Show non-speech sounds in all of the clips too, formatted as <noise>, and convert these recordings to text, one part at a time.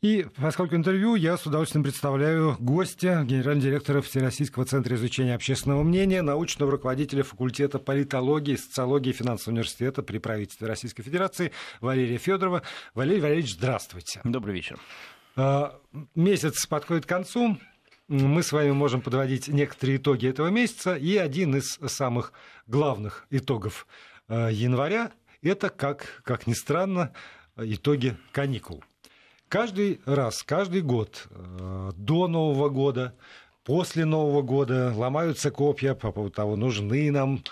И поскольку интервью, я с удовольствием представляю гостя, генерального директора Всероссийского центра изучения общественного мнения, научного руководителя факультета политологии, социологии и финансового университета при правительстве Российской Федерации Валерия Федорова. Валерий Валерьевич, здравствуйте. Добрый вечер. А, месяц подходит к концу. Мы с вами можем подводить некоторые итоги этого месяца. И один из самых главных итогов а, января – это, как, как ни странно, итоги каникул. Каждый раз, каждый год а, до Нового года после Нового года ломаются копья по поводу того, нужны нам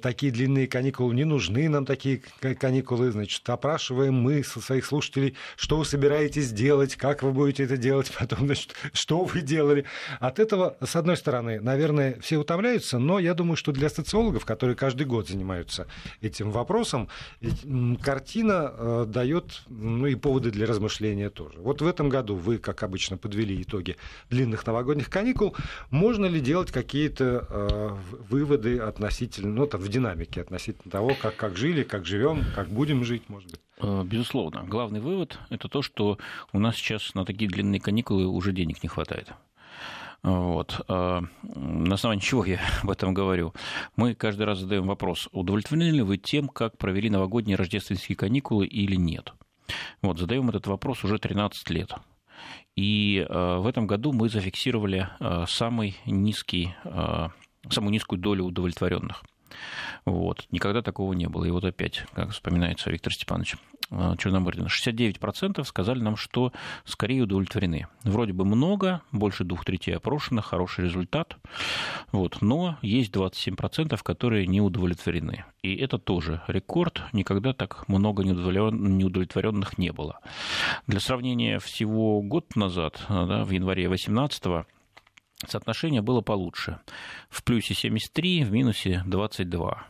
такие длинные каникулы, не нужны нам такие каникулы. Значит, опрашиваем мы со своих слушателей, что вы собираетесь делать, как вы будете это делать, <laughs> потом, значит, что вы делали. От этого, с одной стороны, наверное, все утомляются, но я думаю, что для социологов, которые каждый год занимаются этим вопросом, картина э, дает ну, и поводы для размышления тоже. Вот в этом году вы, как обычно, подвели итоги длинных новогодних каникул. Можно ли делать какие-то э, выводы относительно, ну, в динамике относительно того, как, как жили, как живем, как будем жить, может быть? Э, безусловно. Главный вывод – это то, что у нас сейчас на такие длинные каникулы уже денег не хватает. Вот. Э, на основании чего я <laughs> об этом говорю? Мы каждый раз задаем вопрос, удовлетворены ли вы тем, как провели новогодние рождественские каникулы или нет? Вот, задаем этот вопрос уже 13 лет. И э, в этом году мы зафиксировали самый низкий, самую низкую долю удовлетворенных. Вот. Никогда такого не было. И вот опять, как вспоминается Виктор Степанович э, Черномырдин, 69% сказали нам, что скорее удовлетворены. Вроде бы много, больше двух третей опрошенных, хороший результат, вот, но есть 27%, которые не удовлетворены. И это тоже рекорд, никогда так много неудовлетворенных не было. Для сравнения, всего год назад, да, в январе 2018 соотношение было получше. В плюсе 73, в минусе 22.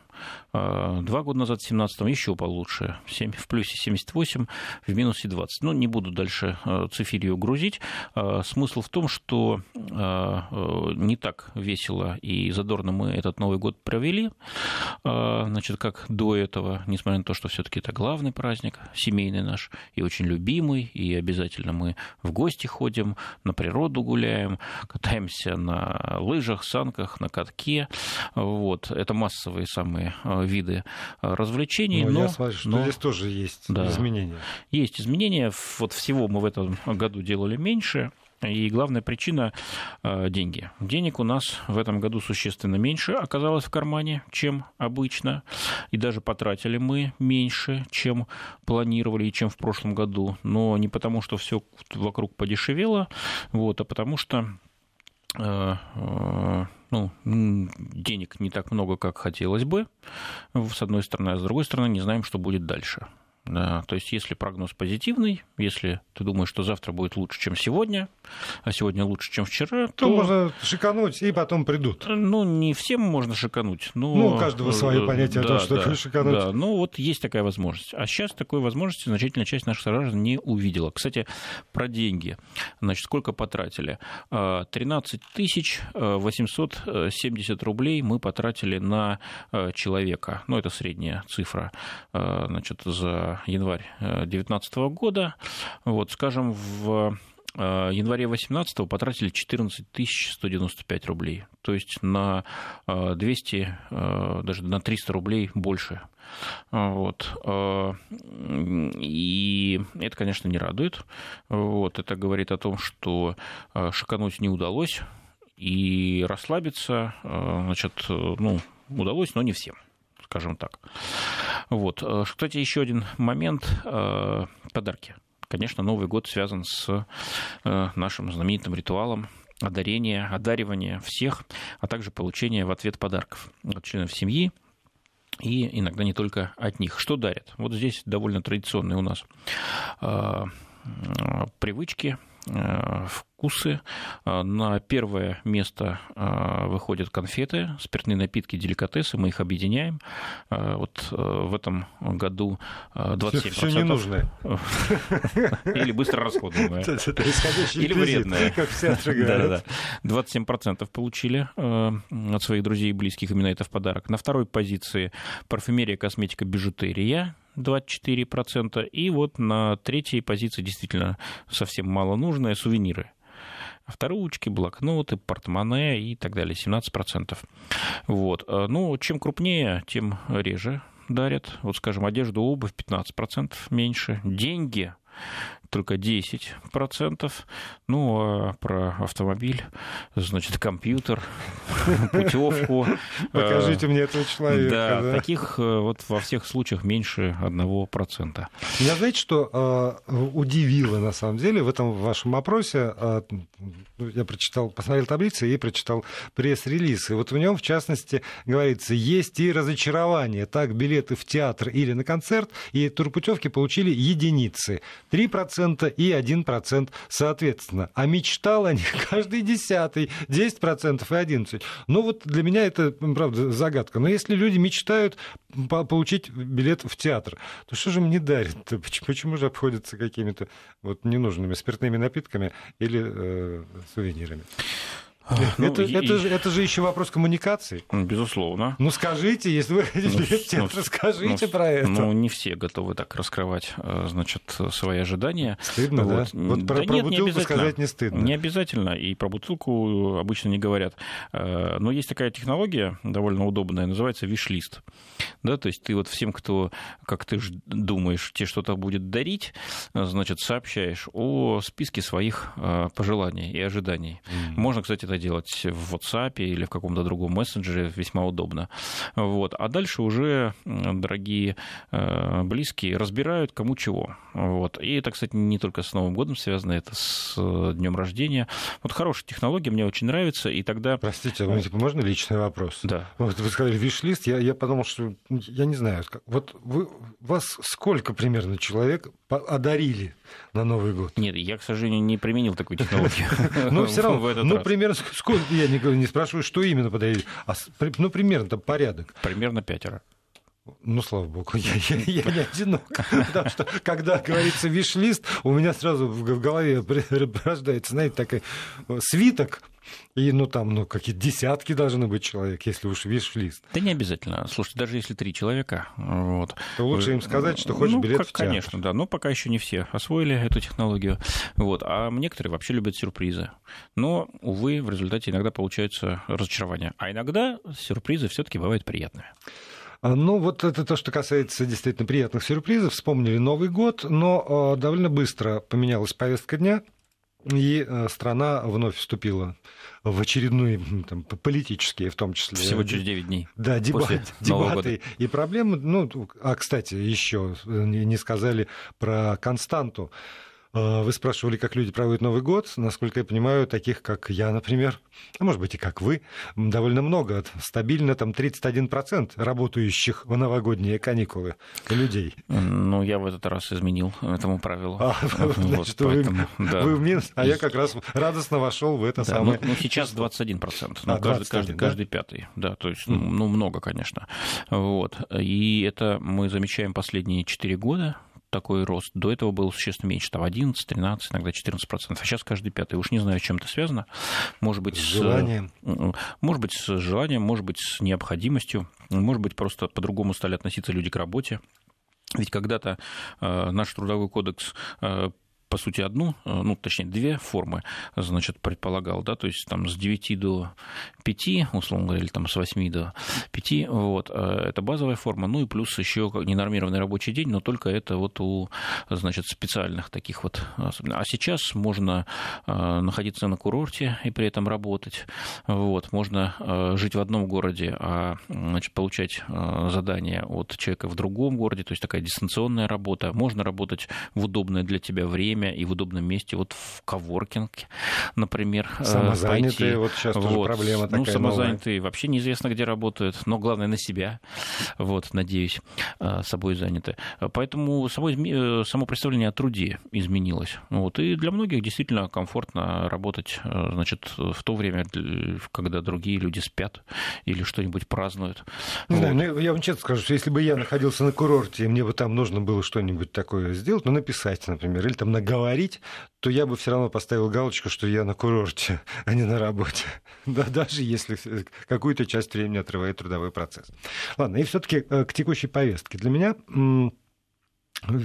А, два года назад, в 2017 еще получше. 7, в плюсе 78, в минусе 20. Ну, не буду дальше а, цифирью грузить. А, смысл в том, что не так весело и задорно мы этот Новый год провели, значит, как до этого, несмотря на то, что все-таки это главный праздник, семейный наш, и очень любимый, и обязательно мы в гости ходим, на природу гуляем, катаемся на лыжах, санках, на катке. Вот. Это массовые самые э, виды э, развлечений. Но, но я смотрю, что но, здесь тоже есть да, изменения. Есть изменения. Вот всего мы в этом году делали меньше. И главная причина э, – деньги. Денег у нас в этом году существенно меньше оказалось в кармане, чем обычно. И даже потратили мы меньше, чем планировали и чем в прошлом году. Но не потому, что все вокруг подешевело, вот, а потому что ну, денег не так много, как хотелось бы, с одной стороны, а с другой стороны, не знаем, что будет дальше. Да, то есть, если прогноз позитивный, если ты думаешь, что завтра будет лучше, чем сегодня, а сегодня лучше, чем вчера, то... то можно шикануть, и потом придут. Ну, не всем можно шикануть. Но... Ну, у каждого свое э, понятие да, о том, что да, такое шикануть. Да, ну, вот есть такая возможность. А сейчас такой возможности значительная часть наших граждан не увидела. Кстати, про деньги. Значит, сколько потратили? 13 а, тысяч 870 рублей мы потратили на э, человека. Ну, это средняя цифра, э, значит, за январь 2019 э, года. Вот, скажем, в э, январе 2018 потратили 14 195 рублей, то есть на 200, э, даже на 300 рублей больше. Вот. И это, конечно, не радует. Вот. Это говорит о том, что шикануть не удалось, и расслабиться, значит, ну, удалось, но не всем скажем так. Вот. Э, кстати, еще один момент э, подарки. Конечно, Новый год связан с э, нашим знаменитым ритуалом одарения, одаривания всех, а также получения в ответ подарков от членов семьи, и иногда не только от них. Что дарят? Вот здесь довольно традиционные у нас привычки, вкусы. А, на первое место а, выходят конфеты, спиртные напитки, деликатесы. Мы их объединяем. А, вот в этом году 27%. Все, ненужное. Или быстро расходуемое. Или вредное. Как все да, да. 27% получили от своих друзей и близких именно это в подарок. На второй позиции парфюмерия, косметика, бижутерия 24%, и вот на третьей позиции действительно совсем мало нужное сувениры авторучки, блокноты, портмоне и так далее, 17%. Вот. Ну, чем крупнее, тем реже дарят. Вот, скажем, одежду, обувь 15% меньше. Деньги только 10%. Ну, а про автомобиль, значит, компьютер, <laughs> путевку. Покажите мне этого человека. Да, таких э, вот во всех случаях меньше 1%. Я знаете, что э, удивило на самом деле в этом вашем опросе? Э, я прочитал, посмотрел таблицы и прочитал пресс-релиз. И вот в нем, в частности, говорится, есть и разочарование. Так, билеты в театр или на концерт и турпутевки получили единицы. 3% и 1% соответственно. А мечтал о них <laughs> каждый десятый, 10% и 11%. Ну вот для меня это, правда, загадка. Но если люди мечтают получить билет в театр, то что же им не дарят? <laughs> Почему же обходятся какими-то вот ненужными спиртными напитками или э, сувенирами? Ну, это, и... это, же, это же еще вопрос коммуникации. Безусловно. Ну скажите, если вы хотите ну, ну, расскажите ну, про это. Ну, не все готовы так раскрывать, э, значит, свои ожидания. Стыдно, вот. да? Вот да про, нет, про бутылку сказать не стыдно. Не обязательно, и про бутылку обычно не говорят. Э, но есть такая технология, довольно удобная, называется виш-лист. Да, то есть ты вот всем, кто, как ты думаешь, тебе что-то будет дарить, э, значит, сообщаешь о списке своих пожеланий и ожиданий. Mm. Можно, кстати, это делать в WhatsApp или в каком-то другом мессенджере, весьма удобно. Вот. А дальше уже дорогие э, близкие разбирают кому чего. Вот. И это, кстати, не только с Новым годом связано, это с э, днем рождения. Вот хорошая технология, мне очень нравится, и тогда... Простите, а типа, можно личный вопрос? Да. Вот вы сказали виш-лист, я, я подумал, что я не знаю, вот вы, вас сколько примерно человек одарили на Новый год? Нет, я, к сожалению, не применил такую технологию. <laughs> Ну, все <laughs> равно, ну, примерно сколько, я не, не спрашиваю, что именно подарили, а, ну, примерно там порядок. Примерно пятеро. Ну, слава богу, <laughs> я, я, я не одинок. Потому что, когда говорится виш-лист, у меня сразу в голове рождается, знаете, такой э, свиток, и, ну, там, ну, какие-то десятки должны быть человек, если уж виш-лист. Да не обязательно. Слушайте, даже если три человека, вот. То лучше им сказать, что хочешь ну, билет как, в театр. Конечно, да. Но пока еще не все освоили эту технологию. Вот. А некоторые вообще любят сюрпризы. Но, увы, в результате иногда получаются разочарования. А иногда сюрпризы все-таки бывают приятными. А, ну, вот это то, что касается действительно приятных сюрпризов. Вспомнили Новый год, но а, довольно быстро поменялась повестка дня, и а, страна вновь вступила в очередные там, политические, в том числе. Всего через 9 дней. Да, дебаты, <laughs> дебаты и проблемы. Ну, а, кстати, еще не сказали про Константу. А, вы спрашивали, как люди проводят Новый год. Насколько я понимаю, таких, как я, например, а может быть и как вы, довольно много. Стабильно там 31% работающих в новогодние каникулы людей. Ну, я в этот раз изменил этому правилу. А, <laughs> вот, значит, поэтому, вы, да. вы в минус, а я как раз радостно вошел в это да, самое. Ну, ну сейчас 21%. Ну, а, каждый, 21, каждый, да? каждый пятый. Да, то есть, mm. ну, много, конечно. Вот. И это мы замечаем последние 4 года такой рост. До этого был существенно меньше, там 11, 13, иногда 14 процентов. А сейчас каждый пятый. Уж не знаю, с чем это связано. Может быть, с желанием. Может быть, с желанием, может быть, с необходимостью. Может быть, просто по-другому стали относиться люди к работе. Ведь когда-то э, наш трудовой кодекс э, по сути, одну, э, ну, точнее, две формы, значит, предполагал, да, то есть там с 9 до 5, условно говоря, или там с 8 до 5, вот, э, это базовая форма, ну и плюс еще ненормированный рабочий день, но только это вот у, значит, специальных таких вот. А сейчас можно э, находиться на курорте и при этом работать, вот, можно жить в одном городе, а, значит, получать задания от человека в другом городе, то есть такая дистанционная работа, можно работать в удобное для тебя время, время и в удобном месте, вот в коворкинге, например. Э, самозанятые, пойти. вот сейчас вот. тоже проблема ну, такая Ну, самозанятые новая. вообще неизвестно, где работают, но главное на себя, вот, надеюсь, э, собой заняты. Поэтому само, э, само представление о труде изменилось. Вот, и для многих действительно комфортно работать, значит, в то время, когда другие люди спят или что-нибудь празднуют. Не вот. знаю, ну, я вам честно скажу, что если бы я находился на курорте, и мне бы там нужно было что-нибудь такое сделать, ну, написать, например, или там на говорить, то я бы все равно поставил галочку, что я на курорте, <laughs> а не на работе. <laughs> Да, даже если какую-то часть времени отрывает трудовой процесс. Ладно, и все-таки э, к текущей повестке. Для меня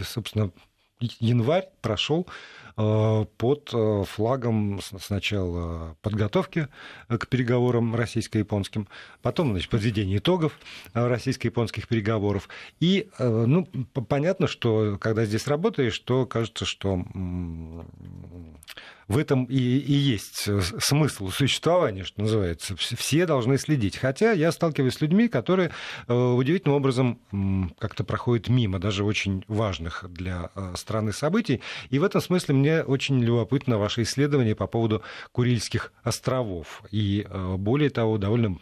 собственно, январь прошел Э, под э, флагом сначала подготовки э, к переговорам российско-японским, потом значит, подведение итогов российско-японских переговоров. И ну, понятно, что когда здесь работаешь, то кажется, что в этом и, и есть смысл существования, что называется. Все должны следить. Хотя я сталкиваюсь с людьми, которые удивительным образом как-то проходят мимо даже очень важных для страны событий. И в этом смысле мне очень любопытно ваше исследование по поводу Курильских островов. И э, более того, довольно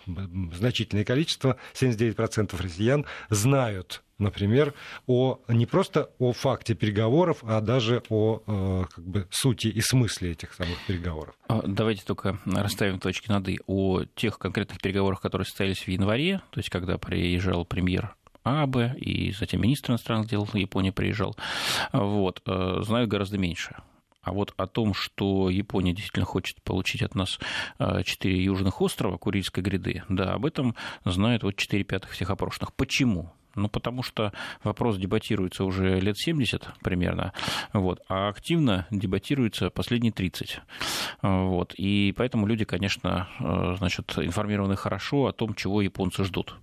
значительное количество, 79% россиян, знают например, о, не просто о факте переговоров, а даже о э, как бы, сути и смысле этих самых переговоров. А, давайте только расставим точки над «и». О тех конкретных переговорах, которые состоялись в январе, то есть когда приезжал премьер Абе, и затем министр иностранных дел Японии приезжал, вот, э, знают гораздо меньше. А вот о том, что Япония действительно хочет получить от нас э, четыре южных острова Курильской гряды, да, об этом знают вот четыре пятых всех опрошенных. Почему? Ну, потому что вопрос дебатируется уже лет 70 примерно, вот, а активно дебатируется последние 30. Вот, и поэтому люди, конечно, э, значит, информированы хорошо о том, чего японцы ждут.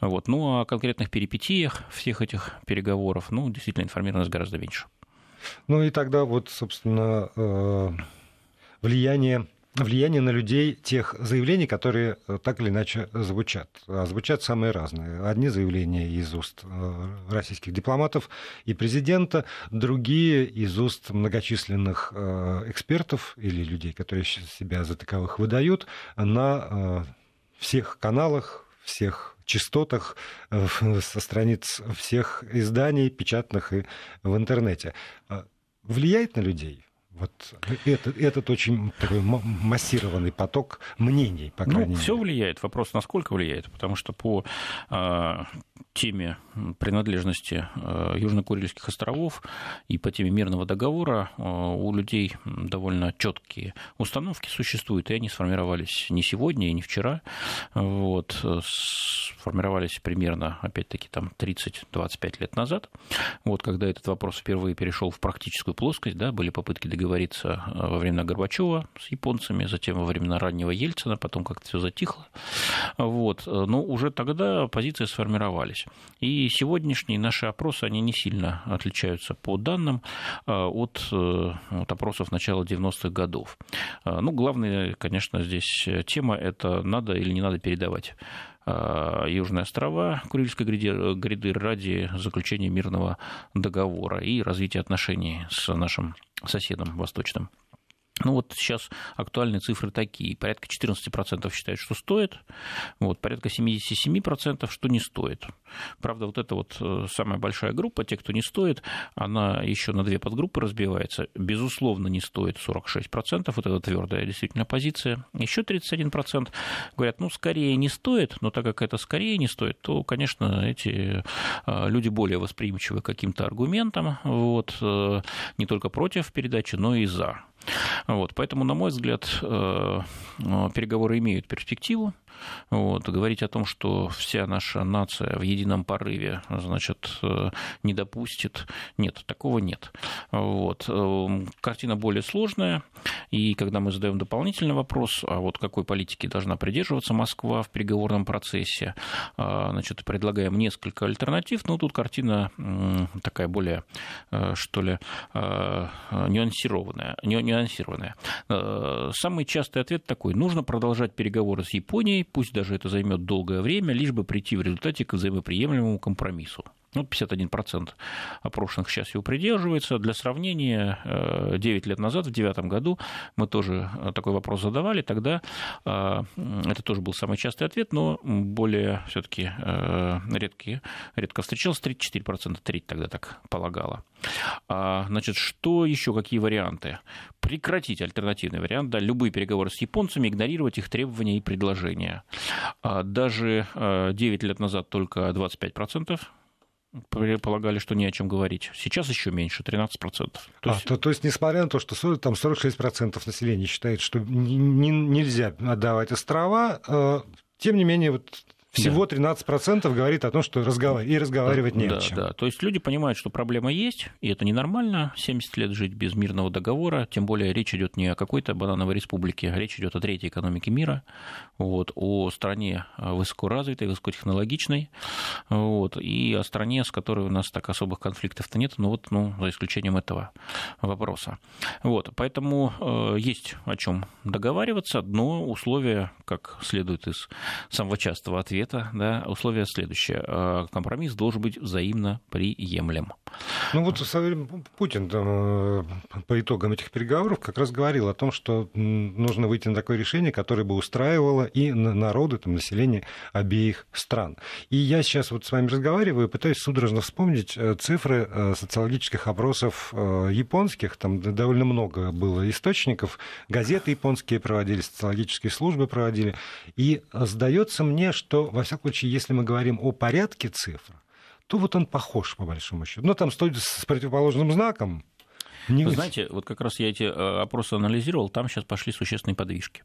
Вот, ну, а о конкретных перипетиях всех этих переговоров, ну, действительно, информированность гораздо меньше. Ну и тогда вот, собственно, э, влияние влияние на людей тех заявлений, которые э, так или иначе звучат. А звучат самые разные. Одни заявления из уст э, российских дипломатов и президента, другие из уст многочисленных экспертов или людей, которые себя за таковых выдают, на всех каналах, всех частотах э, со страниц всех изданий, печатных и в интернете. А влияет на людей? Вот этот, этот очень такой массированный поток мнений, по ну, крайней ну, мере. Все влияет. Вопрос, насколько влияет. Потому что по э, теме принадлежности э, Южно-Курильских островов и по теме мирного договора э, у людей довольно четкие установки существуют, и они сформировались не сегодня и не вчера. Вот, сформировались примерно, опять-таки, там 30-25 лет назад, вот, когда этот вопрос впервые перешел в практическую плоскость, да, были попытки договориться э, во времена Горбачева с японцами, затем во времена раннего Ельцина, потом как-то все затихло. Вот. Но уже тогда позиции сформировались. И сегодняшние наши опросы, они не сильно отличаются по данным э, от, э, от опросов начала 90-х годов. Ну, главная, конечно, здесь тема – это надо или не надо передавать Южные острова Курильской гряды ради заключения мирного договора и развития отношений с нашим соседом восточным. Ну вот сейчас актуальные цифры такие. Порядка 14% считают, что стоит, вот, порядка 77%, что не стоит. Правда, вот эта вот э, самая большая группа, те, кто не стоит, она еще на две подгруппы разбивается. Безусловно, не стоит 46%, вот это твердая действительно позиция. Еще 31% говорят, ну, скорее не стоит, но так как это скорее не стоит, то, конечно, эти э, люди более восприимчивы каким-то аргументам, вот, э, не только против передачи, но и за. Вот, поэтому, на мой взгляд, э, э, переговоры имеют перспективу. Вот, говорить о том, что вся наша нация в едином порыве значит, э, не допустит, нет, такого нет. Вот. Картина более сложная, и когда мы задаем дополнительный вопрос, а вот какой политики должна придерживаться Москва в переговорном процессе, значит, предлагаем несколько альтернатив, но тут картина такая более, что ли, нюансированная, нюансированная. Э, самый частый ответ такой. Нужно продолжать переговоры с Японией, пусть даже это займет долгое время, лишь бы прийти в результате к взаимоприемлемому компромиссу. Ну, 51% опрошенных сейчас его придерживается. Для сравнения, 9 э, лет назад, в 2009 году, мы тоже э, такой вопрос задавали. Тогда это тоже был самый частый ответ, но более все таки редкий, редко встречался. 34%, треть тогда так полагала. А, значит, что еще, какие варианты? Прекратить альтернативный вариант, да, любые переговоры с японцами, игнорировать их требования и предложения. А, даже 9 а, лет назад только 25% предполагали, что не о чем говорить. Сейчас еще меньше, 13%. То, а, есть... то, то есть, несмотря на то, что там 46% населения считает, что не, нельзя отдавать острова, тем не менее, вот Всего да. 13% говорит о том, что разговар... и разговаривать не да, о чем. Да, то есть люди понимают, что проблема есть, и это ненормально, 70 лет жить без мирного договора, тем более речь идет не о какой-то банановой республике, а речь идет о третьей экономике мира, вот, о стране высокоразвитой, высокотехнологичной, вот, и о стране, с которой у нас так особых конфликтов-то нет, ну вот, ну, за исключением этого вопроса. Вот, поэтому э, есть о чем договариваться, но условия, как следует из самого частого ответа, ответа, да, условие следующее. Э, компромисс должен быть взаимно приемлем. Ну вот Путин там, э, по итогам этих переговоров как раз говорил о том, что нужно выйти на такое решение, которое бы устраивало и народы, там, население обеих стран. И я сейчас вот с вами разговариваю, пытаюсь судорожно вспомнить э, цифры социологических опросов японских, там довольно много было источников, газеты японские проводили, социологические службы проводили, и сдается мне, что во всяком случае, если мы говорим о порядке цифр, то вот он похож, по большому счету. Но там стоит с противоположным знаком. Не... Вы знаете, вот как раз я эти э, опросы анализировал, там сейчас пошли существенные подвижки.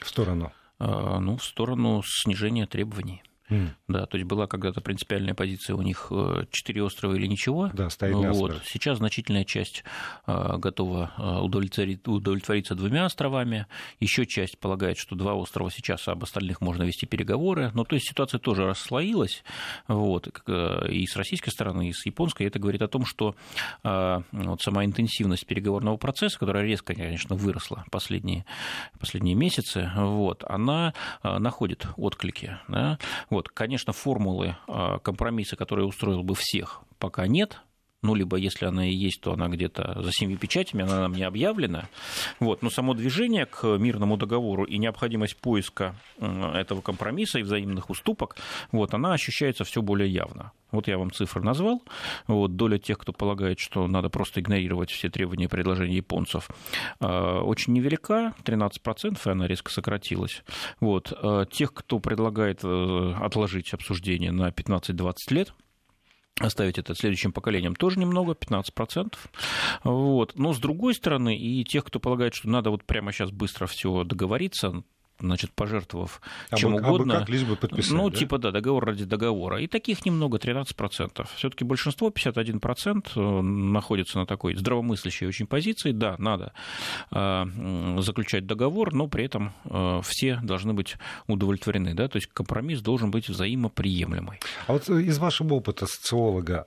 В сторону? Э, ну, в сторону снижения требований. Mm. Да, то есть была когда-то принципиальная позиция у них э, четыре острова или ничего. Да, стоит вот. Сейчас значительная часть э, готова э, удовлетворить, удовлетвориться двумя островами. Еще часть полагает, что два острова сейчас, а об остальных можно вести переговоры. Ну, то есть ситуация тоже расслоилась. Вот. И с российской стороны, и с японской. Это говорит о том, что вот сама интенсивность переговорного процесса, которая резко, конечно, выросла последние, последние месяцы, вот, она находит отклики. Да? Вот, конечно, формулы а, компромисса, который устроил бы всех, пока нет, ну, либо если она и есть, то она где-то за семью печатями, она нам не объявлена. Вот. Но само движение к мирному договору и необходимость поиска этого компромисса и взаимных уступок, вот, она ощущается все более явно. Вот я вам цифры назвал. Вот, доля тех, кто полагает, что надо просто игнорировать все требования и предложения японцев, а, очень невелика, 13%, и она резко сократилась. Вот. А, тех, кто предлагает э, отложить обсуждение на 15-20 лет, оставить это следующим поколениям тоже немного, 15%. Вот. Но с другой стороны, и тех, кто полагает, что надо вот прямо сейчас быстро все договориться, значит, пожертвовав а чем бы, угодно. А как, лишь бы подписать, ну, да? типа, да, договор ради договора. И таких немного, 13%. Все-таки большинство, 51%, э, находится на такой здравомыслящей очень позиции. Да, надо э, заключать договор, но при этом э, все должны быть удовлетворены. Да? То есть компромисс должен быть взаимоприемлемый. А вот из вашего опыта социолога,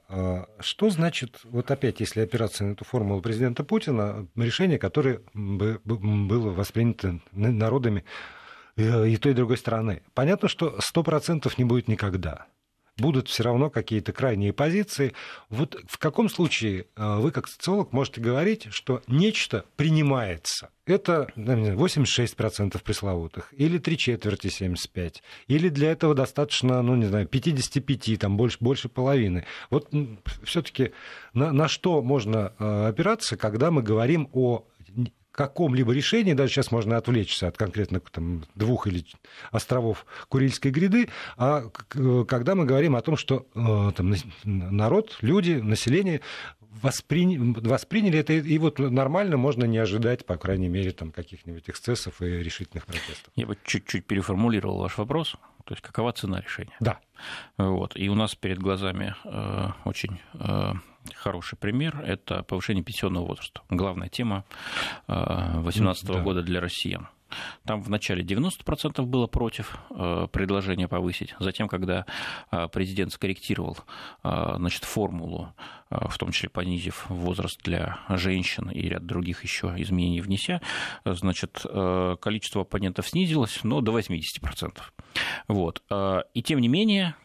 что значит, вот опять, если опираться на эту формулу президента Путина, решение, которое было воспринято народами и той, и другой стороны. Понятно, что 100% не будет никогда. Будут все равно какие-то крайние позиции. Вот в каком случае э, вы, как социолог, можете говорить, что нечто принимается? Это 86% пресловутых, или три четверти 75%, или для этого достаточно, ну, не знаю, 55, там больше, больше половины. Вот все-таки на, на что можно э, опираться, когда мы говорим о каком-либо решении, даже сейчас можно отвлечься от конкретно там, двух или островов Курильской гряды, а когда мы говорим о том, что э, там, народ, люди, население восприня... восприняли это, и вот нормально можно не ожидать, по крайней мере, там, каких-нибудь эксцессов и решительных протестов. Я бы чуть-чуть переформулировал ваш вопрос. То есть какова цена решения? Да. Вот. И у нас перед глазами э, очень э, хороший пример – это повышение пенсионного возраста. Главная тема 2018 да. года для россиян. Там в начале 90% было против э, предложения повысить. Затем, когда э, президент скорректировал э, значит, формулу, в том числе понизив возраст для женщин и ряд других еще изменений внеся, значит, количество оппонентов снизилось, но до 80%. Вот. И тем не менее,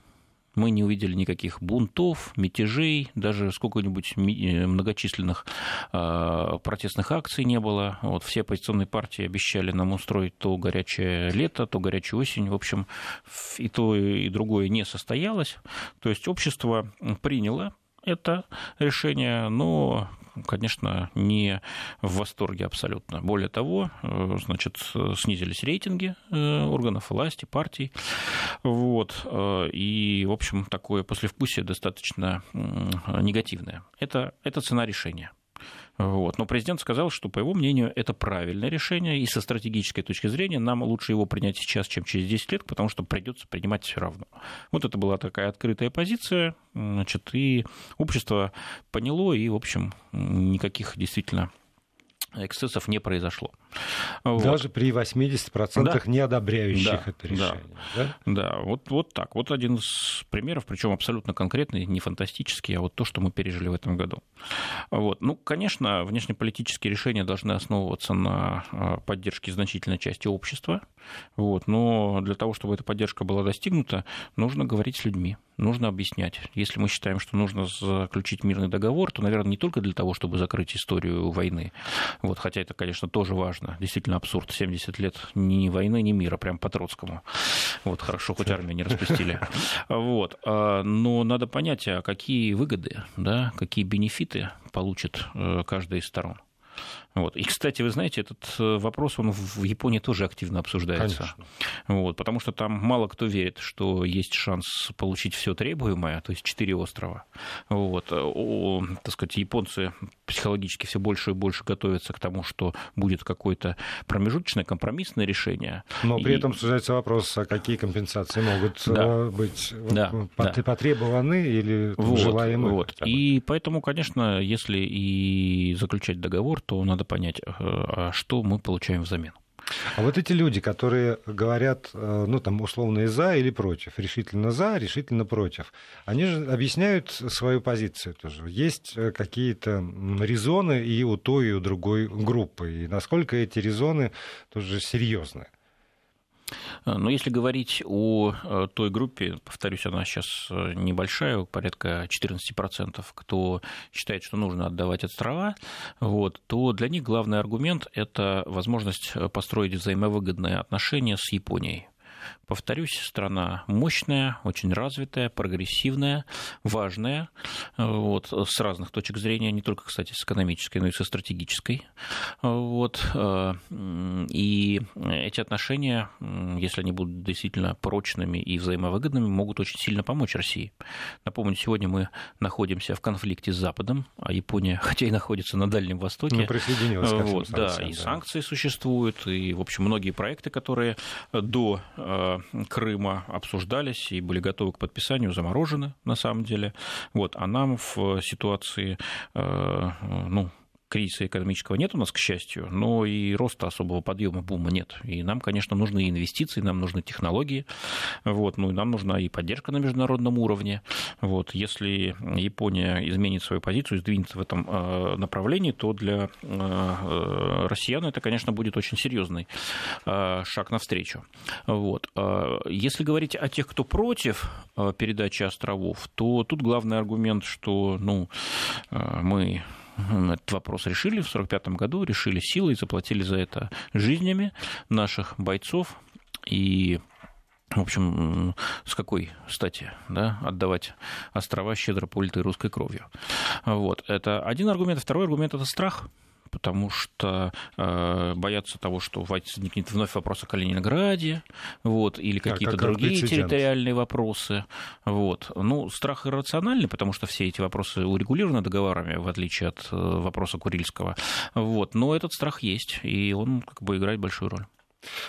мы не увидели никаких бунтов, мятежей, даже сколько-нибудь э, многочисленных а, протестных акций не было. Вот все оппозиционные партии обещали нам устроить то горячее лето, то горячую осень. В общем, и то, и другое не состоялось. То есть общество приняло это решение, но конечно, не в восторге абсолютно. Более того, э, значит, снизились рейтинги э, органов власти, партий. Вот. Э, и, в общем, такое послевкусие достаточно негативное. Это, это цена решения. Вот. Но президент сказал, что, по его мнению, это правильное решение, и со стратегической точки зрения нам лучше его принять сейчас, чем через 10 лет, потому что придется принимать все равно. Вот это была такая открытая позиция, значит, и общество поняло, и, в общем, никаких действительно эксцессов не произошло. Даже вот. при 80% да. не одобряющих да, это решение. Да, да? да вот, вот так. Вот один из примеров, причем абсолютно конкретный, не фантастический, а вот то, что мы пережили в этом году. Вот. Ну, конечно, внешнеполитические решения должны основываться на а, поддержке значительной части общества, вот. но для того, чтобы эта поддержка была достигнута, нужно говорить с людьми, нужно объяснять. Если мы считаем, что нужно заключить мирный договор, то, наверное, не только для того, чтобы закрыть историю войны, вот, хотя это, конечно, тоже важно. Действительно абсурд. 70 лет ни войны, ни мира, прям по Троцкому. Вот, хорошо, хоть армию не распустили. Вот. А, но надо понять, а какие выгоды, да, какие бенефиты получит э, каждая из сторон. Вот. И, кстати, вы знаете, этот э, вопрос он в Японии тоже активно обсуждается. Конечно. Вот, потому что там мало кто верит, что есть шанс получить все требуемое, то есть четыре острова. Вот. О, так сказать, японцы психологически все больше и больше готовятся к тому, что будет какое-то промежуточное компромиссное решение. Но при и... этом обсуждается вопрос, а какие компенсации могут да. Э, быть да. потребованы или вот, желаемы. Вот. И поэтому, конечно, если и заключать договор, то надо надо понять, э, а что мы получаем взамен. А вот эти люди, которые говорят, э, ну, там, условно, и за или против, решительно за, решительно против, они же объясняют свою позицию тоже. Есть э, какие-то резоны и у той, и у другой группы. И насколько эти резоны тоже серьезные? Но если говорить о э, той группе, повторюсь, она сейчас э, небольшая, порядка 14%, кто считает, что нужно отдавать острова, вот, то для них главный аргумент – это возможность э, построить взаимовыгодные отношения с Японией. Повторюсь, страна мощная, очень развитая, прогрессивная, важная, вот, с разных точек зрения, не только, кстати, с экономической, но и со стратегической. Вот, э, и эти отношения, если они будут действительно прочными и взаимовыгодными, могут очень сильно помочь России. Напомню, сегодня мы находимся в конфликте с Западом, а Япония, <laughs> хотя и находится на Дальнем Востоке, ну, присоединилась вот, да, и да. санкции существуют, и, в общем, многие проекты, которые до э, Крыма обсуждались и были готовы к подписанию, заморожены на самом деле. Вот, а нам в ситуации э, ну, кризиса экономического нет у нас, к счастью, но и роста особого подъема бума нет. И нам, конечно, нужны инвестиции, нам нужны технологии, вот, ну и нам нужна и поддержка на международном уровне. Вот, если Япония изменит свою позицию, сдвинется в этом э, направлении, то для э, россиян это, конечно, будет очень серьезный э, шаг навстречу. Вот. Если говорить о тех, кто против передачи островов, то тут главный аргумент, что ну, мы этот вопрос решили в 1945 году, решили силой, заплатили за это жизнями наших бойцов. И в общем, с какой стати да, отдавать острова щедро политой русской кровью? Вот. Это один аргумент. Второй аргумент – это страх потому что э, боятся того, что возникнет вновь вопрос о Калининграде, вот, или какие-то как другие прецедент. территориальные вопросы. Вот. Ну, страх иррациональный, потому что все эти вопросы урегулированы договорами, в отличие от э, вопроса Курильского. Вот. Но этот страх есть, и он как бы играет большую роль.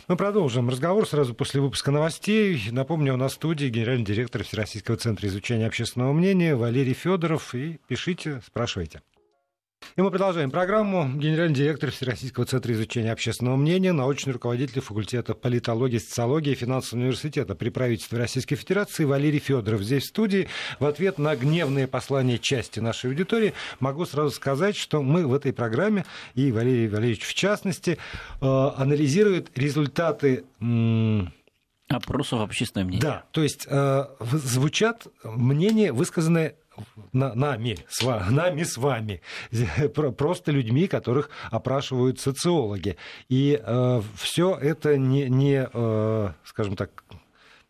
Мы продолжим разговор сразу после выпуска новостей. Напомню, у нас в студии генеральный директор Всероссийского центра изучения общественного мнения Валерий Федоров. И пишите, спрашивайте. И мы продолжаем программу. Генеральный директор Всероссийского центра изучения общественного мнения, научный руководитель факультета политологии, социологии и финансового университета при правительстве Российской Федерации Валерий Федоров здесь в студии. В ответ на гневные послания части нашей аудитории могу сразу сказать, что мы в этой программе, и Валерий Валерьевич в частности, э, анализирует результаты Опросов общественного мнения. Да, то есть э, звучат мнения, высказанные нами, с нами с вами, <laughs> просто людьми, которых опрашивают социологи. И э, все это не, не э, скажем так,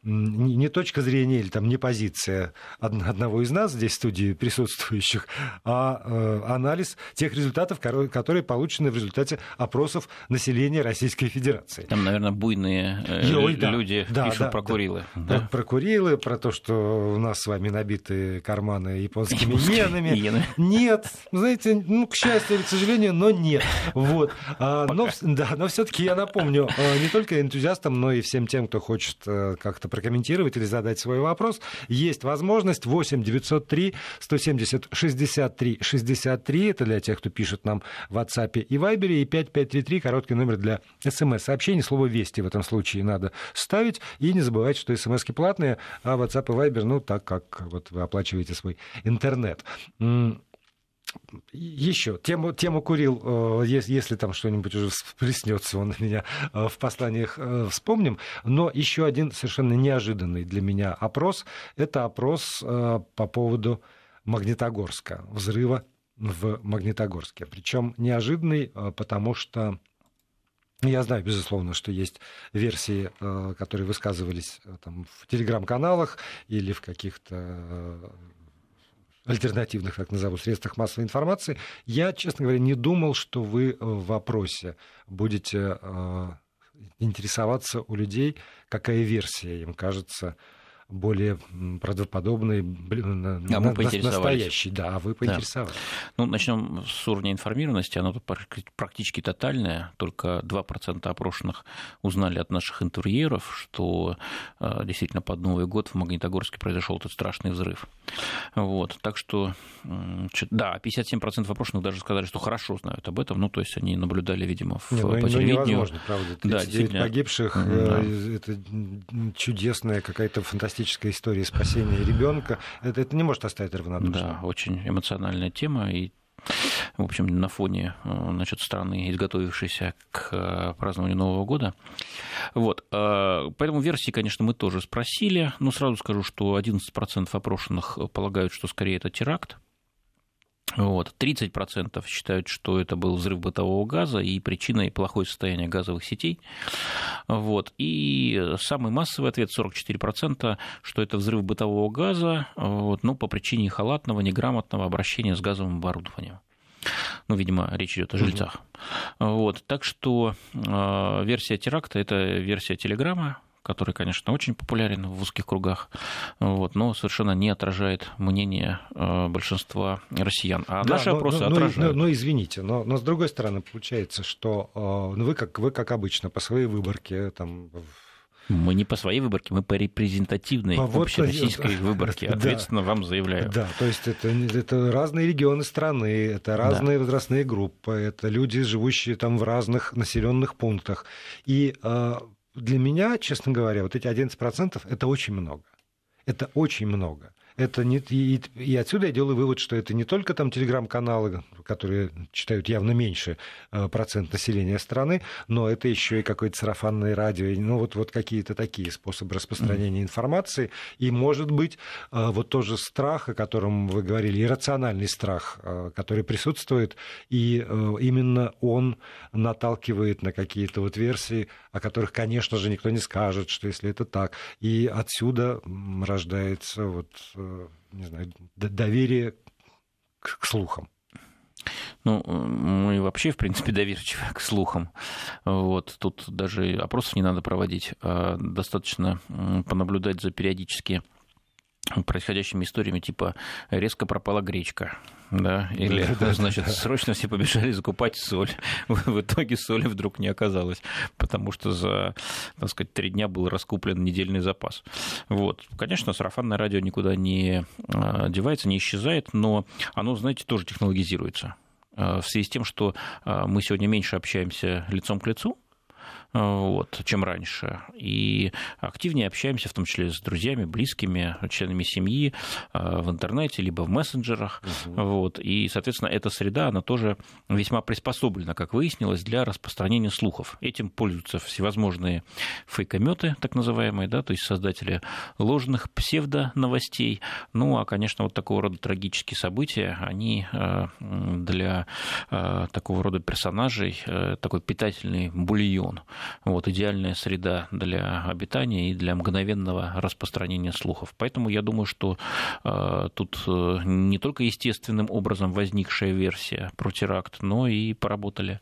не точка зрения или там не позиция одного из нас здесь в студии присутствующих, а э, анализ тех результатов, которые получены в результате опросов населения Российской Федерации. Там, наверное, буйные э, Ой, люди да, пишут да, про Курилы. Да. Да? Про Курилы, про то, что у нас с вами набиты карманы японскими иенами. Нет, знаете, ну, к счастью или к сожалению, но нет. Вот. А, но, да, но все-таки я напомню э, не только энтузиастам, но и всем тем, кто хочет как-то прокомментировать или задать свой вопрос, есть возможность 8 903 170 63 63. Это для тех, кто пишет нам в WhatsApp и Viber. И 5533, короткий номер для смс-сообщений. Слово «Вести» в этом случае надо ставить. И не забывайте, что смс-ки платные, а WhatsApp и Viber, ну, так как вот вы оплачиваете свой интернет. Еще тему, тему курил, э, если, если там что-нибудь уже приснется, он <laughs> меня э, в посланиях э, вспомним. Но еще один совершенно неожиданный для меня опрос. Это опрос по поводу Магнитогорска, взрыва в Магнитогорске. Причем неожиданный, потому что я знаю, безусловно, что есть версии, которые высказывались там, в телеграм-каналах или в каких-то альтернативных, так назову, средствах массовой информации, я, честно говоря, не думал, что вы в вопросе будете э, интересоваться у людей, какая версия им кажется более правдоподобный, а мы настоящий. Да, а вы поинтересовались. Да. Ну, начнем с уровня информированности. Оно практически тотальное. Только 2% опрошенных узнали от наших интервьюеров, что э, действительно под Новый год в Магнитогорске произошел этот страшный взрыв. Вот. Так что, да, 57% опрошенных даже сказали, что хорошо знают об этом. Ну, то есть они наблюдали, видимо, в, Не, ну, по ну, телевидению. невозможно, правда. 39 да, погибших, да. Э, это чудесная какая-то фантастическая фантастическая история спасения ребенка. Это, это не может оставить равнодушным. Да, очень эмоциональная тема. И в общем, на фоне значит, страны, изготовившейся к э, празднованию Нового года. Вот. Э, поэтому версии, конечно, мы тоже спросили, но сразу скажу, что 11% опрошенных полагают, что скорее это теракт, вот. 30% считают, что это был взрыв бытового газа и причиной плохое состояние газовых сетей. Вот. И самый массовый ответ 44%, что это взрыв бытового газа, вот, но по причине халатного, неграмотного обращения с газовым оборудованием. Ну, видимо, речь идет о жильцах. Угу. Вот. Так что э, версия теракта это версия телеграмма, который, конечно, очень популярен в узких кругах, вот, но совершенно не отражает мнение э, большинства россиян. А да, наши но, опросы но, отражают. Но, но извините, но, но с другой стороны получается, что э, ну, вы, как, вы, как обычно, по своей выборке там, мы не по своей выборке, мы по репрезентативной вот общероссийской <laughs> да, выборке. Ответственно да, вам заявляю. Да, то есть это, это разные регионы страны, это разные да. возрастные группы, это люди, живущие там в разных населенных пунктах. И э, для меня, честно говоря, вот эти 11% это очень много. Это очень много это не, и, и отсюда я делаю вывод, что это не только там телеграм-каналы, которые читают явно меньше э, процент населения страны, но это еще и какое-то сарафанное радио, ну вот, вот какие-то такие способы распространения информации. И, может быть, э, вот тоже страх, о котором вы говорили, иррациональный страх, э, который присутствует, и именно он наталкивает на какие-то вот версии, о которых, конечно же, никто не скажет, что если это так. И отсюда рождается вот не знаю, доверие к, к слухам. Ну, мы вообще, в принципе, <laughs> доверчивы к слухам. Вот, тут даже опросов не надо проводить, а достаточно понаблюдать за периодически происходящими историями, типа резко пропала гречка, да, или, <laughs> значит, срочно все побежали закупать соль. <laughs> В итоге соли вдруг не оказалось, потому что за, так сказать, три дня был раскуплен недельный запас. Вот. Конечно, сарафанное радио никуда не а, девается, не исчезает, но оно, знаете, тоже технологизируется а, в связи с тем, что а, мы сегодня меньше общаемся лицом к лицу, вот, чем раньше. И активнее общаемся, в том числе с друзьями, близкими, членами семьи э, в интернете, либо в мессенджерах. Угу. Вот, и, соответственно, эта среда, она тоже весьма приспособлена, как выяснилось, для распространения слухов. Этим пользуются всевозможные фейкометы, так называемые, да, то есть создатели ложных псевдоновостей. Ну, а, конечно, вот такого рода трагические события, они э, для э, такого рода персонажей такой питательный бульон. Вот, идеальная среда для обитания и для мгновенного распространения слухов. Поэтому я думаю, что э, тут э, не только естественным образом возникшая версия про теракт, но и поработали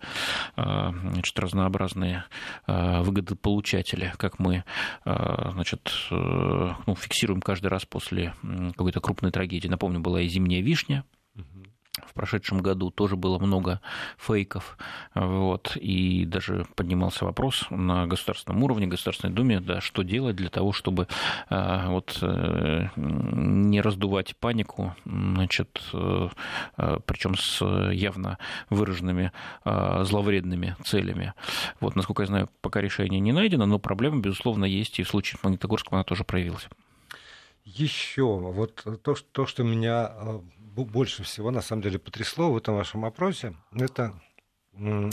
э, значит, разнообразные э, выгодополучатели, как мы э, значит, э, ну, фиксируем каждый раз после какой-то крупной трагедии. Напомню, была и зимняя вишня, в прошедшем году тоже было много фейков, вот, и даже поднимался вопрос на государственном уровне, Государственной Думе, да, что делать для того, чтобы а, вот, э, не раздувать панику, значит, э, э, причем с явно выраженными зловредными целями. Вот, насколько я знаю, пока решение не найдено, но проблема, безусловно, есть, и в случае с Магнитогорском она тоже проявилась. Еще вот то, что, то, что меня больше всего, на самом деле, потрясло в этом вашем опросе, это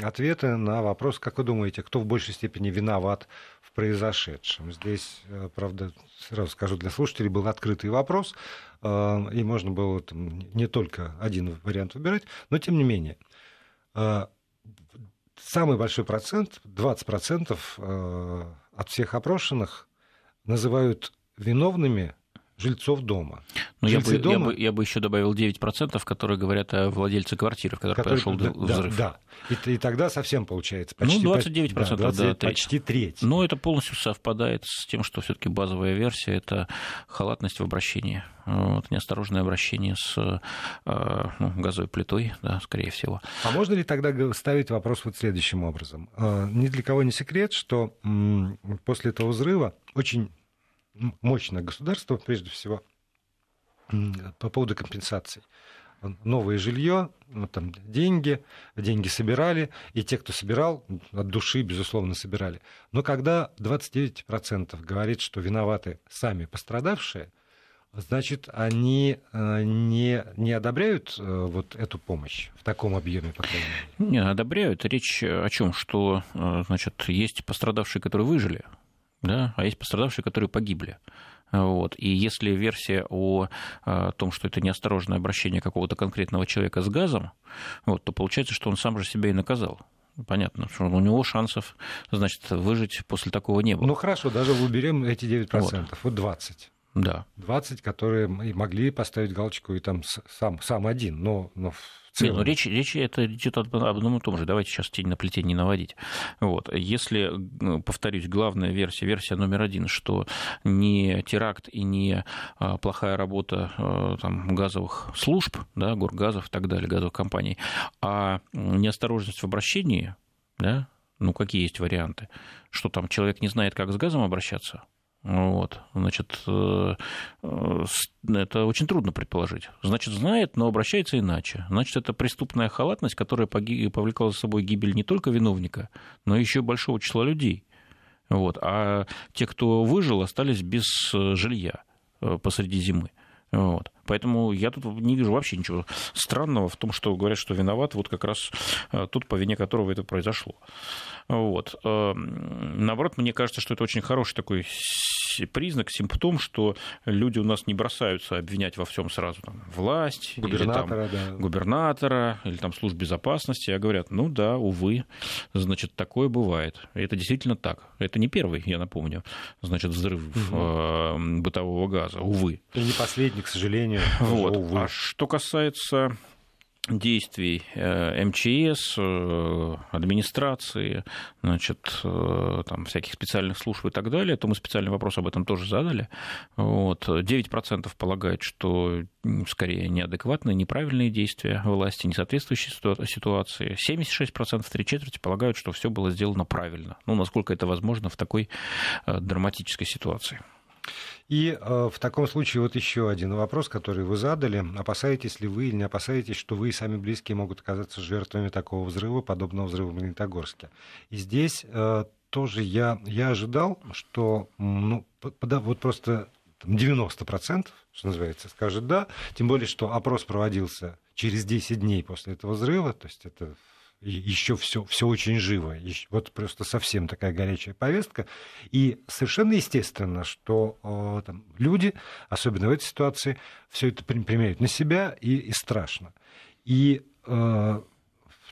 ответы на вопрос, как вы думаете, кто в большей степени виноват в произошедшем. Здесь, э, правда, сразу скажу для слушателей, был открытый вопрос, э, и можно было там, не только один вариант выбирать, но тем не менее. Э, самый большой процент, 20% от всех опрошенных называют виновными жильцов дома. Но я бы, дома... я, бы, я бы еще добавил 9%, которые говорят о владельце квартиры, в которой который, произошел да, взрыв. Да, И, и тогда совсем получается почти... Ну, 29%, да, 20, да почти треть. Но это полностью совпадает с тем, что все таки базовая версия – это халатность в обращении. Вот, неосторожное обращение с э, ну, газовой плитой, да, скорее всего. А можно ли тогда ставить вопрос вот следующим образом? Э, ни для кого не секрет, что после этого взрыва очень мощное государство, прежде всего, по поводу компенсаций. Новое жилье, ну, там деньги, деньги собирали, и те, кто собирал, от души, безусловно, собирали. Но когда 29% говорит, что виноваты сами пострадавшие, значит, они э, не, не одобряют э, вот эту помощь в таком объеме, по крайней мере? Не, одобряют. Речь о чем? Что, э, значит, есть пострадавшие, которые выжили, да, а есть пострадавшие, которые погибли. Вот. И если версия о, о том, что это неосторожное обращение какого-то конкретного человека с газом, вот, то получается, что он сам же себя и наказал. Понятно, что у него шансов, значит, выжить после такого не было. Ну хорошо, даже уберем эти 9%, вот, вот 20. Да. 20, которые могли поставить галочку и там сам, сам один, но, но не, ну, речь, речь это идет об одном и том же. Давайте сейчас тень на плетень не наводить. Вот. Если, ну, повторюсь, главная версия, версия номер один, что не теракт и не а, плохая работа а, там, газовых служб, да, горгазов и так далее, газовых компаний, а неосторожность в обращении, да, ну, какие есть варианты? Что там человек не знает, как с газом обращаться? Вот, значит, э, э, это очень трудно предположить. Значит, знает, но обращается иначе. Значит, это преступная халатность, которая повлекла за собой гибель не только виновника, но еще большого числа людей. Вот. А те, кто выжил, остались без э, жилья посреди зимы. Вот. Поэтому я тут не вижу вообще ничего странного в том, что говорят, что виноват вот как раз тот, по вине которого это произошло. Вот. Наоборот, мне кажется, что это очень хороший такой признак, симптом, что люди у нас не бросаются обвинять во всем сразу там, власть, губернатора, или, там, да. губернатора, или там служб безопасности, а говорят, ну да, увы, значит, такое бывает. И это действительно так. Это не первый, я напомню, значит, взрыв угу. бытового газа, увы. И не последний, к сожалению. Вот. Увы. А что касается действий э, МЧС, э, администрации, значит, э, там, всяких специальных служб и так далее, то мы специальный вопрос об этом тоже задали. Вот. 9% полагают, что скорее неадекватные, неправильные действия власти, не соответствующие ситуации. 76%, три четверти полагают, что все было сделано правильно. Ну, насколько это возможно в такой драматической ситуации. И э, в таком случае вот еще один вопрос, который вы задали. Опасаетесь ли вы или не опасаетесь, что вы и сами близкие могут оказаться жертвами такого взрыва, подобного взрыву в Магнитогорске? И здесь э, тоже я, я ожидал, что ну, вот просто 90%, что называется, скажет «да», тем более, что опрос проводился через 10 дней после этого взрыва, то есть это еще все, все очень живо. Вот просто совсем такая горячая повестка. И совершенно естественно, что э, там, люди, особенно в этой ситуации, все это примеряют на себя и, и страшно. И э,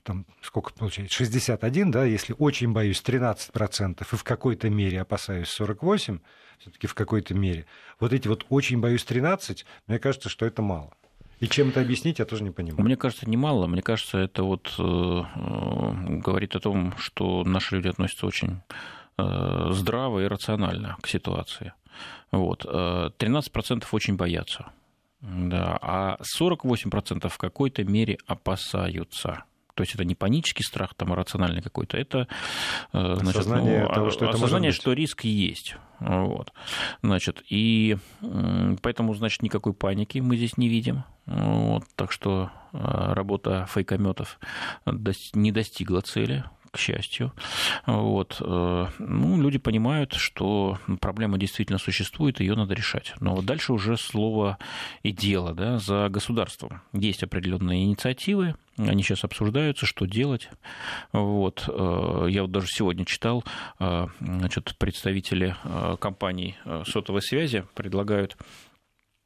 там, сколько получается, 61, да, если очень боюсь 13% и в какой-то мере опасаюсь 48, все-таки в какой-то мере, вот эти вот очень боюсь 13, мне кажется, что это мало. И чем это объяснить, я тоже не понимаю. Мне кажется, немало. Мне кажется, это вот э, э, говорит о том, что наши люди относятся очень э, здраво и рационально к ситуации. Вот. 13% очень боятся. Да, а 48% в какой-то мере опасаются. То есть это не панический страх, там, а рациональный какой-то, это значит, осознание, ну, того, что, осознание что риск есть. Вот. Значит, и поэтому, значит, никакой паники мы здесь не видим. Вот, так что работа фейкометов не достигла цели к счастью. Вот. Э, ну, люди понимают, что проблема действительно существует, ее надо решать. Но вот дальше уже слово и дело да, за государством. Есть определенные инициативы, они сейчас обсуждаются, что делать. Вот. Э, я вот даже сегодня читал, э, значит, представители компаний сотовой связи предлагают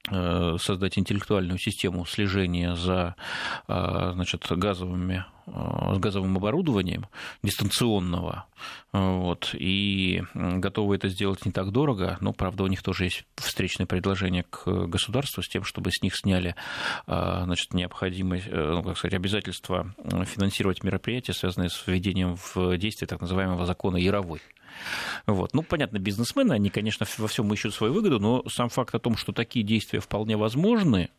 создать интеллектуальную систему слежения за значит, газовыми, с газовым оборудованием дистанционного, вот, и готовы это сделать не так дорого, но, правда, у них тоже есть встречное предложение к государству с тем, чтобы с них сняли значит, необходимость, ну, как сказать, обязательство финансировать мероприятия, связанные с введением в действие так называемого закона Яровой. Вот. Ну, понятно, бизнесмены, они, конечно, во всем ищут свою выгоду, но сам факт о том, что такие действия вполне возможны,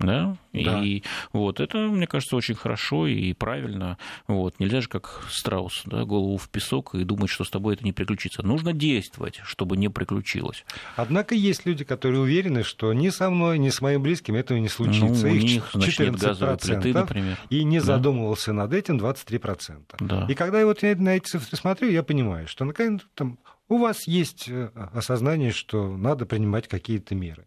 да? да. И вот это, мне кажется, очень хорошо и правильно. Вот. Нельзя же как страус, да, голову в песок и думать, что с тобой это не приключится. Нужно действовать, чтобы не приключилось. Однако есть люди, которые уверены, что ни со мной, ни с моим близким этого не случится. Ну, у Их них, 14%, значит, газовые плиты, например. И не да. задумывался над этим 23%. Да. И когда я вот на эти цифры смотрю, я понимаю, что наконец там у вас есть э, осознание, что надо принимать какие-то меры.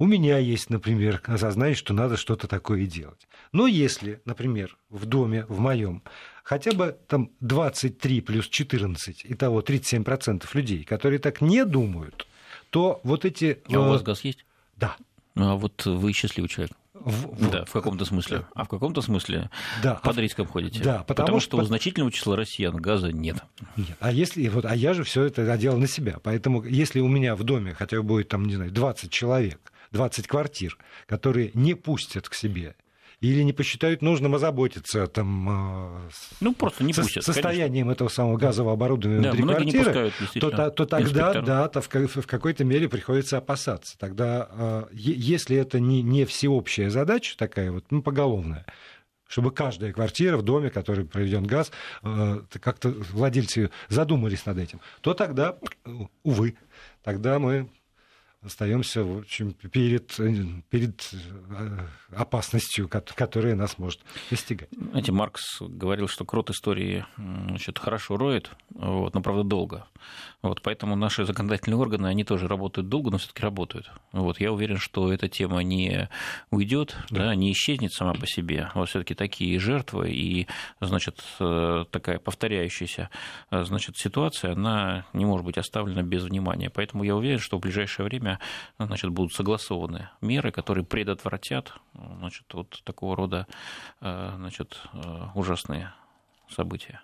У меня есть, например, <laughs> осознание, что надо что-то такое делать. Но если, например, в доме, в моем, хотя бы там 23 плюс 14, итого 37% людей, которые так не думают, то вот эти... А у вас э, газ есть? Да. Ну, а вот вы счастливый человек. В, да, в каком-то смысле. А в каком-то смысле да, под риском ходите. Да, потому, потому что под... у значительного числа россиян газа нет. нет. А если вот, а я же все это одел на себя. Поэтому если у меня в доме хотя бы будет там, не знаю, 20 человек, 20 квартир, которые не пустят к себе или не посчитают нужным озаботиться там, а, ну, просто не пустят, состоянием конечно. этого самого газового оборудования да, внутри квартиры, пускают, то, то тогда да, то в, в какой-то мере приходится опасаться. Тогда, а, если это не, не всеобщая задача такая вот, ну, поголовная, чтобы каждая квартира в доме, в которой проведен газ, а, как-то владельцы задумались над этим, то тогда, увы, тогда мы остаемся в общем, перед, перед э, опасностью, которая нас может достигать. Знаете, Маркс говорил, что крот истории значит, хорошо роет, вот, но, правда, долго. Вот, поэтому наши законодательные органы, они тоже работают долго, но все-таки работают. Вот, я уверен, что эта тема не уйдет, да. Да, не исчезнет сама по себе. Вот все-таки такие жертвы и, значит, э, такая повторяющаяся э, значит, ситуация, она не может быть оставлена без внимания. Поэтому я уверен, что в ближайшее время значит, будут согласованы меры, которые предотвратят значит, вот такого рода э, значит, ужасные события.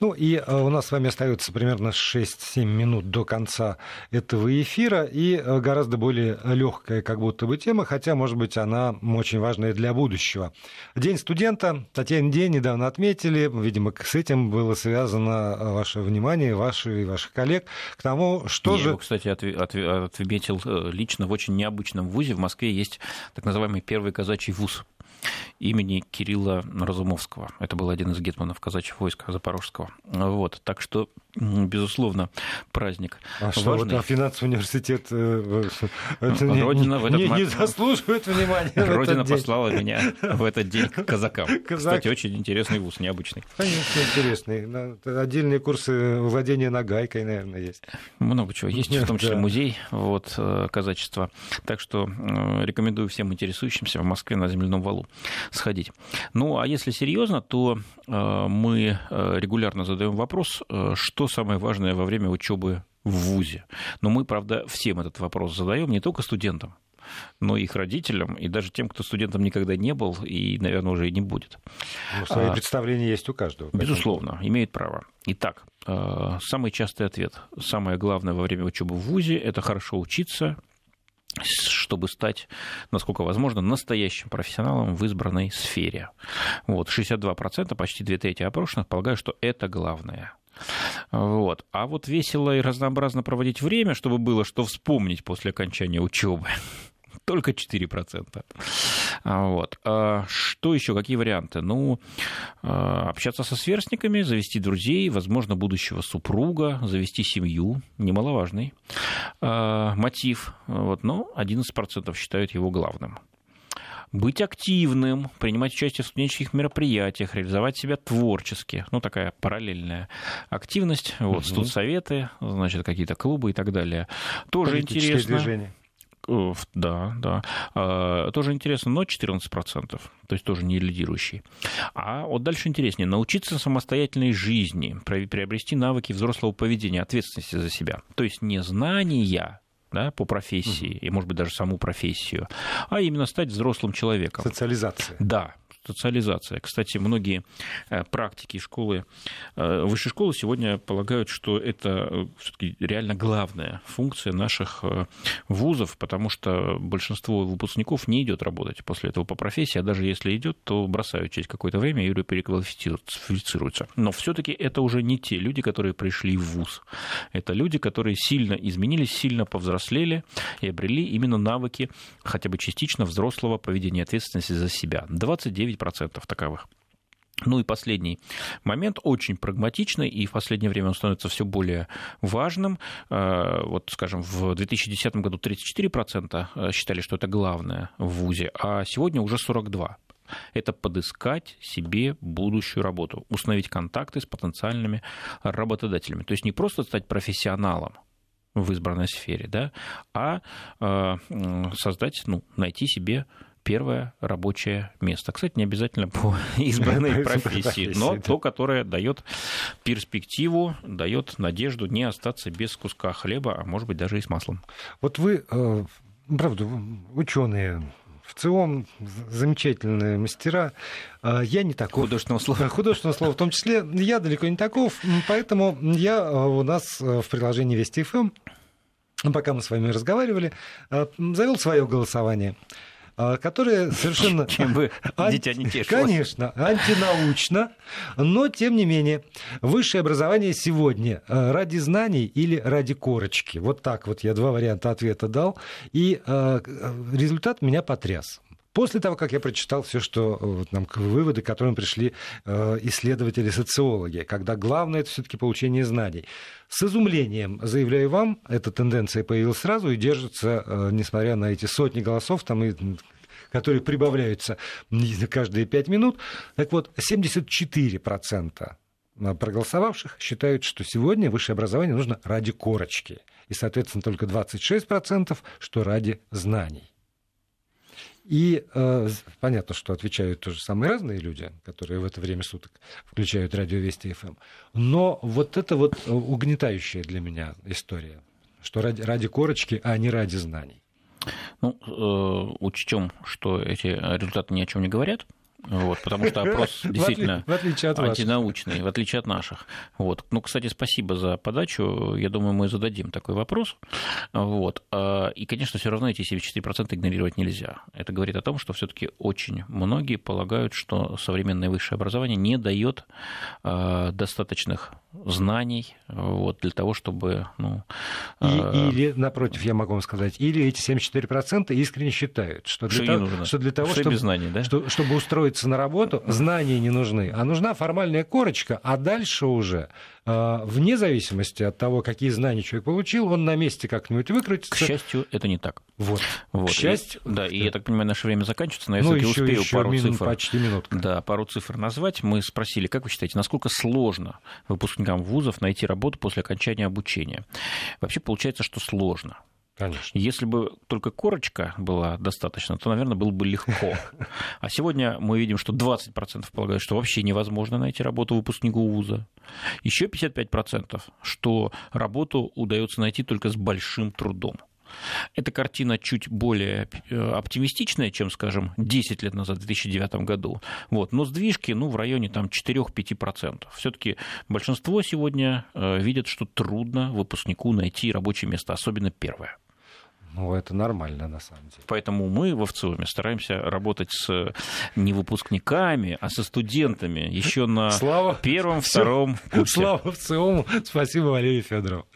Ну и э, у нас с вами остается примерно 6-7 минут до конца этого эфира, и э, гораздо более легкая как будто бы тема, хотя, может быть, она очень важная для будущего. День студента, Татьяна день недавно отметили, видимо, с этим было связано э, ваше внимание, ваше и ваших коллег, к тому, что Я же... Его, кстати, отметил лично в очень необычном вузе. В Москве есть так называемый первый казачий вуз имени Кирилла Разумовского. Это был один из гетманов казачьих войск Запорожского. Вот. Так что, безусловно, праздник а важный. Что, вот, а финансовый университет э, это не, Родина в этот не, не заслуживает внимания Родина послала меня в этот день к казакам. Казак. Кстати, очень интересный вуз, необычный. Конечно, интересный. Отдельные курсы владения нагайкой, наверное, есть. Много чего есть, в том числе да. музей вот, э, казачества. Так что рекомендую всем интересующимся в Москве на земляном валу сходить. Ну, а если серьезно, то э, мы э, регулярно задаем вопрос, э, что самое важное во время учебы в ВУЗе. Но мы, правда, всем этот вопрос задаем, не только студентам, но и их родителям, и даже тем, кто студентом никогда не был и, наверное, уже и не будет. Ну, свои а, представления есть у каждого. Безусловно, имеет право. Итак, э, самый частый ответ. Самое главное во время учебы в ВУЗе – это хорошо учиться, чтобы стать, насколько возможно, настоящим профессионалом в избранной сфере. Вот, 62%, почти две трети опрошенных полагают, что это главное. Вот. А вот весело и разнообразно проводить время, чтобы было что вспомнить после окончания учебы, только 4%. А, вот. А что еще? Какие варианты? Ну, а, общаться со сверстниками, завести друзей, возможно, будущего супруга, завести семью, немаловажный мотив. Вот, но 11% считают его главным быть активным, принимать участие в студенческих мероприятиях, реализовать себя творчески. Ну, такая параллельная активность. Вот, угу. студсоветы, значит, какие-то клубы и так далее. Тоже интересно. Движение. Да, да. А, тоже интересно, но 14%, то есть тоже не лидирующий. А вот дальше интереснее. Научиться самостоятельной жизни, приобрести навыки взрослого поведения, ответственности за себя. То есть не знания, да, по профессии, угу. и, может быть, даже саму профессию, а именно стать взрослым человеком. Социализация. Да, социализация. Кстати, многие э, практики школы, э, высшей школы сегодня полагают, что это э, все-таки реально главная функция наших вузов, потому что большинство выпускников не идет работать после этого по профессии, а даже если идет, то бросают через какое-то время и переквалифицируются. Но все-таки это уже не те люди, которые пришли в вуз. Это люди, которые сильно изменились, сильно повзрослели и обрели именно навыки хотя бы частично взрослого поведения ответственности за себя. 29 10% таковых. Ну и последний момент, очень прагматичный, и в последнее время он становится все более важным. Э, вот, скажем, в 2010 году 34% э, считали, что это главное в ВУЗе, а сегодня уже 42% это подыскать себе будущую работу, установить контакты с потенциальными работодателями. То есть не просто стать профессионалом в избранной сфере, да, а э, создать, ну, найти себе первое рабочее место. Кстати, не обязательно по <laughs> избранной профессии, но то, которое дает перспективу, дает надежду не остаться без куска хлеба, а может быть даже и с маслом. Вот вы, э, правда, ученые, в целом замечательные мастера. А я не такой. Художественного слова. Художественного слова в том числе. Я далеко не таков, поэтому я э, у нас э, в приложении Вести ФМ, пока мы с вами разговаривали, завел свое голосование. А, которая совершенно... <laughs> Чем вы <laughs> дитя не тешилось. Конечно, антинаучно, но, тем не менее, высшее образование сегодня а, ради знаний или ради корочки. Вот так вот я два варианта ответа дал, и а, результат меня потряс. После того, как я прочитал все, что вот, нам, выводы, к которым пришли э, исследователи-социологи, когда главное это все-таки получение знаний. С изумлением, заявляю вам, эта тенденция появилась сразу и держится, э, несмотря на эти сотни голосов, там и которые прибавляются <laughs> каждые пять минут. Так вот, 74% проголосовавших считают, что сегодня высшее образование нужно ради корочки. И, соответственно, только 26%, что ради знаний. И э, понятно, что отвечают тоже самые разные люди, которые в это время суток включают радио Вести ФМ. Но вот это вот угнетающая для меня история, что ради, ради корочки, а не ради знаний. Ну, э, учтем, что эти результаты ни о чем не говорят, вот, потому что опрос действительно в отличие от антинаучный, в отличие от наших. Вот. Ну, кстати, спасибо за подачу. Я думаю, мы зададим такой вопрос. Вот. А, и, конечно, все равно эти 74% игнорировать нельзя. Это говорит о том, что все-таки очень многие полагают, что современное высшее образование не дает а, достаточных знаний вот, для того, чтобы... Ну, и, а, Или, напротив, я могу вам сказать, или эти 74% искренне считают, что для, что того, что для того, что чтобы, знаний, да? что, чтобы устроиться на работу, знания не нужны, а нужна формальная корочка, а дальше уже вне зависимости от того, какие знания человек получил, он на месте как-нибудь выкрутится. К счастью, это не так. Вот. вот. К счастью. И, да, и я так понимаю, наше время заканчивается, но я ну, все-таки успею еще пару мин, цифр. Почти минутка. Да, пару цифр назвать. Мы спросили, как вы считаете, насколько сложно выпускникам вузов найти работу после окончания обучения? Вообще получается, что сложно. Конечно. Если бы только корочка была достаточно, то, наверное, было бы легко. <laughs> А сегодня мы видим, что 20% полагают, что вообще невозможно найти работу выпускнику вуза. Еще 55%, что работу удается найти только с большим трудом. Эта картина чуть более э, оптимистичная, чем, скажем, 10 лет назад, в 2009 году. Вот. Но сдвижки ну, в районе там, 4-5%. Все-таки большинство сегодня э, видят, что трудно выпускнику найти рабочее место, особенно первое. Ну, это нормально, на самом деле. Поэтому мы в ВЦИОМе стараемся работать с не выпускниками, а со студентами еще на Слава... первом, втором <laughs> курсе. Слава ВЦИОМу. Спасибо, Валерий Федоров.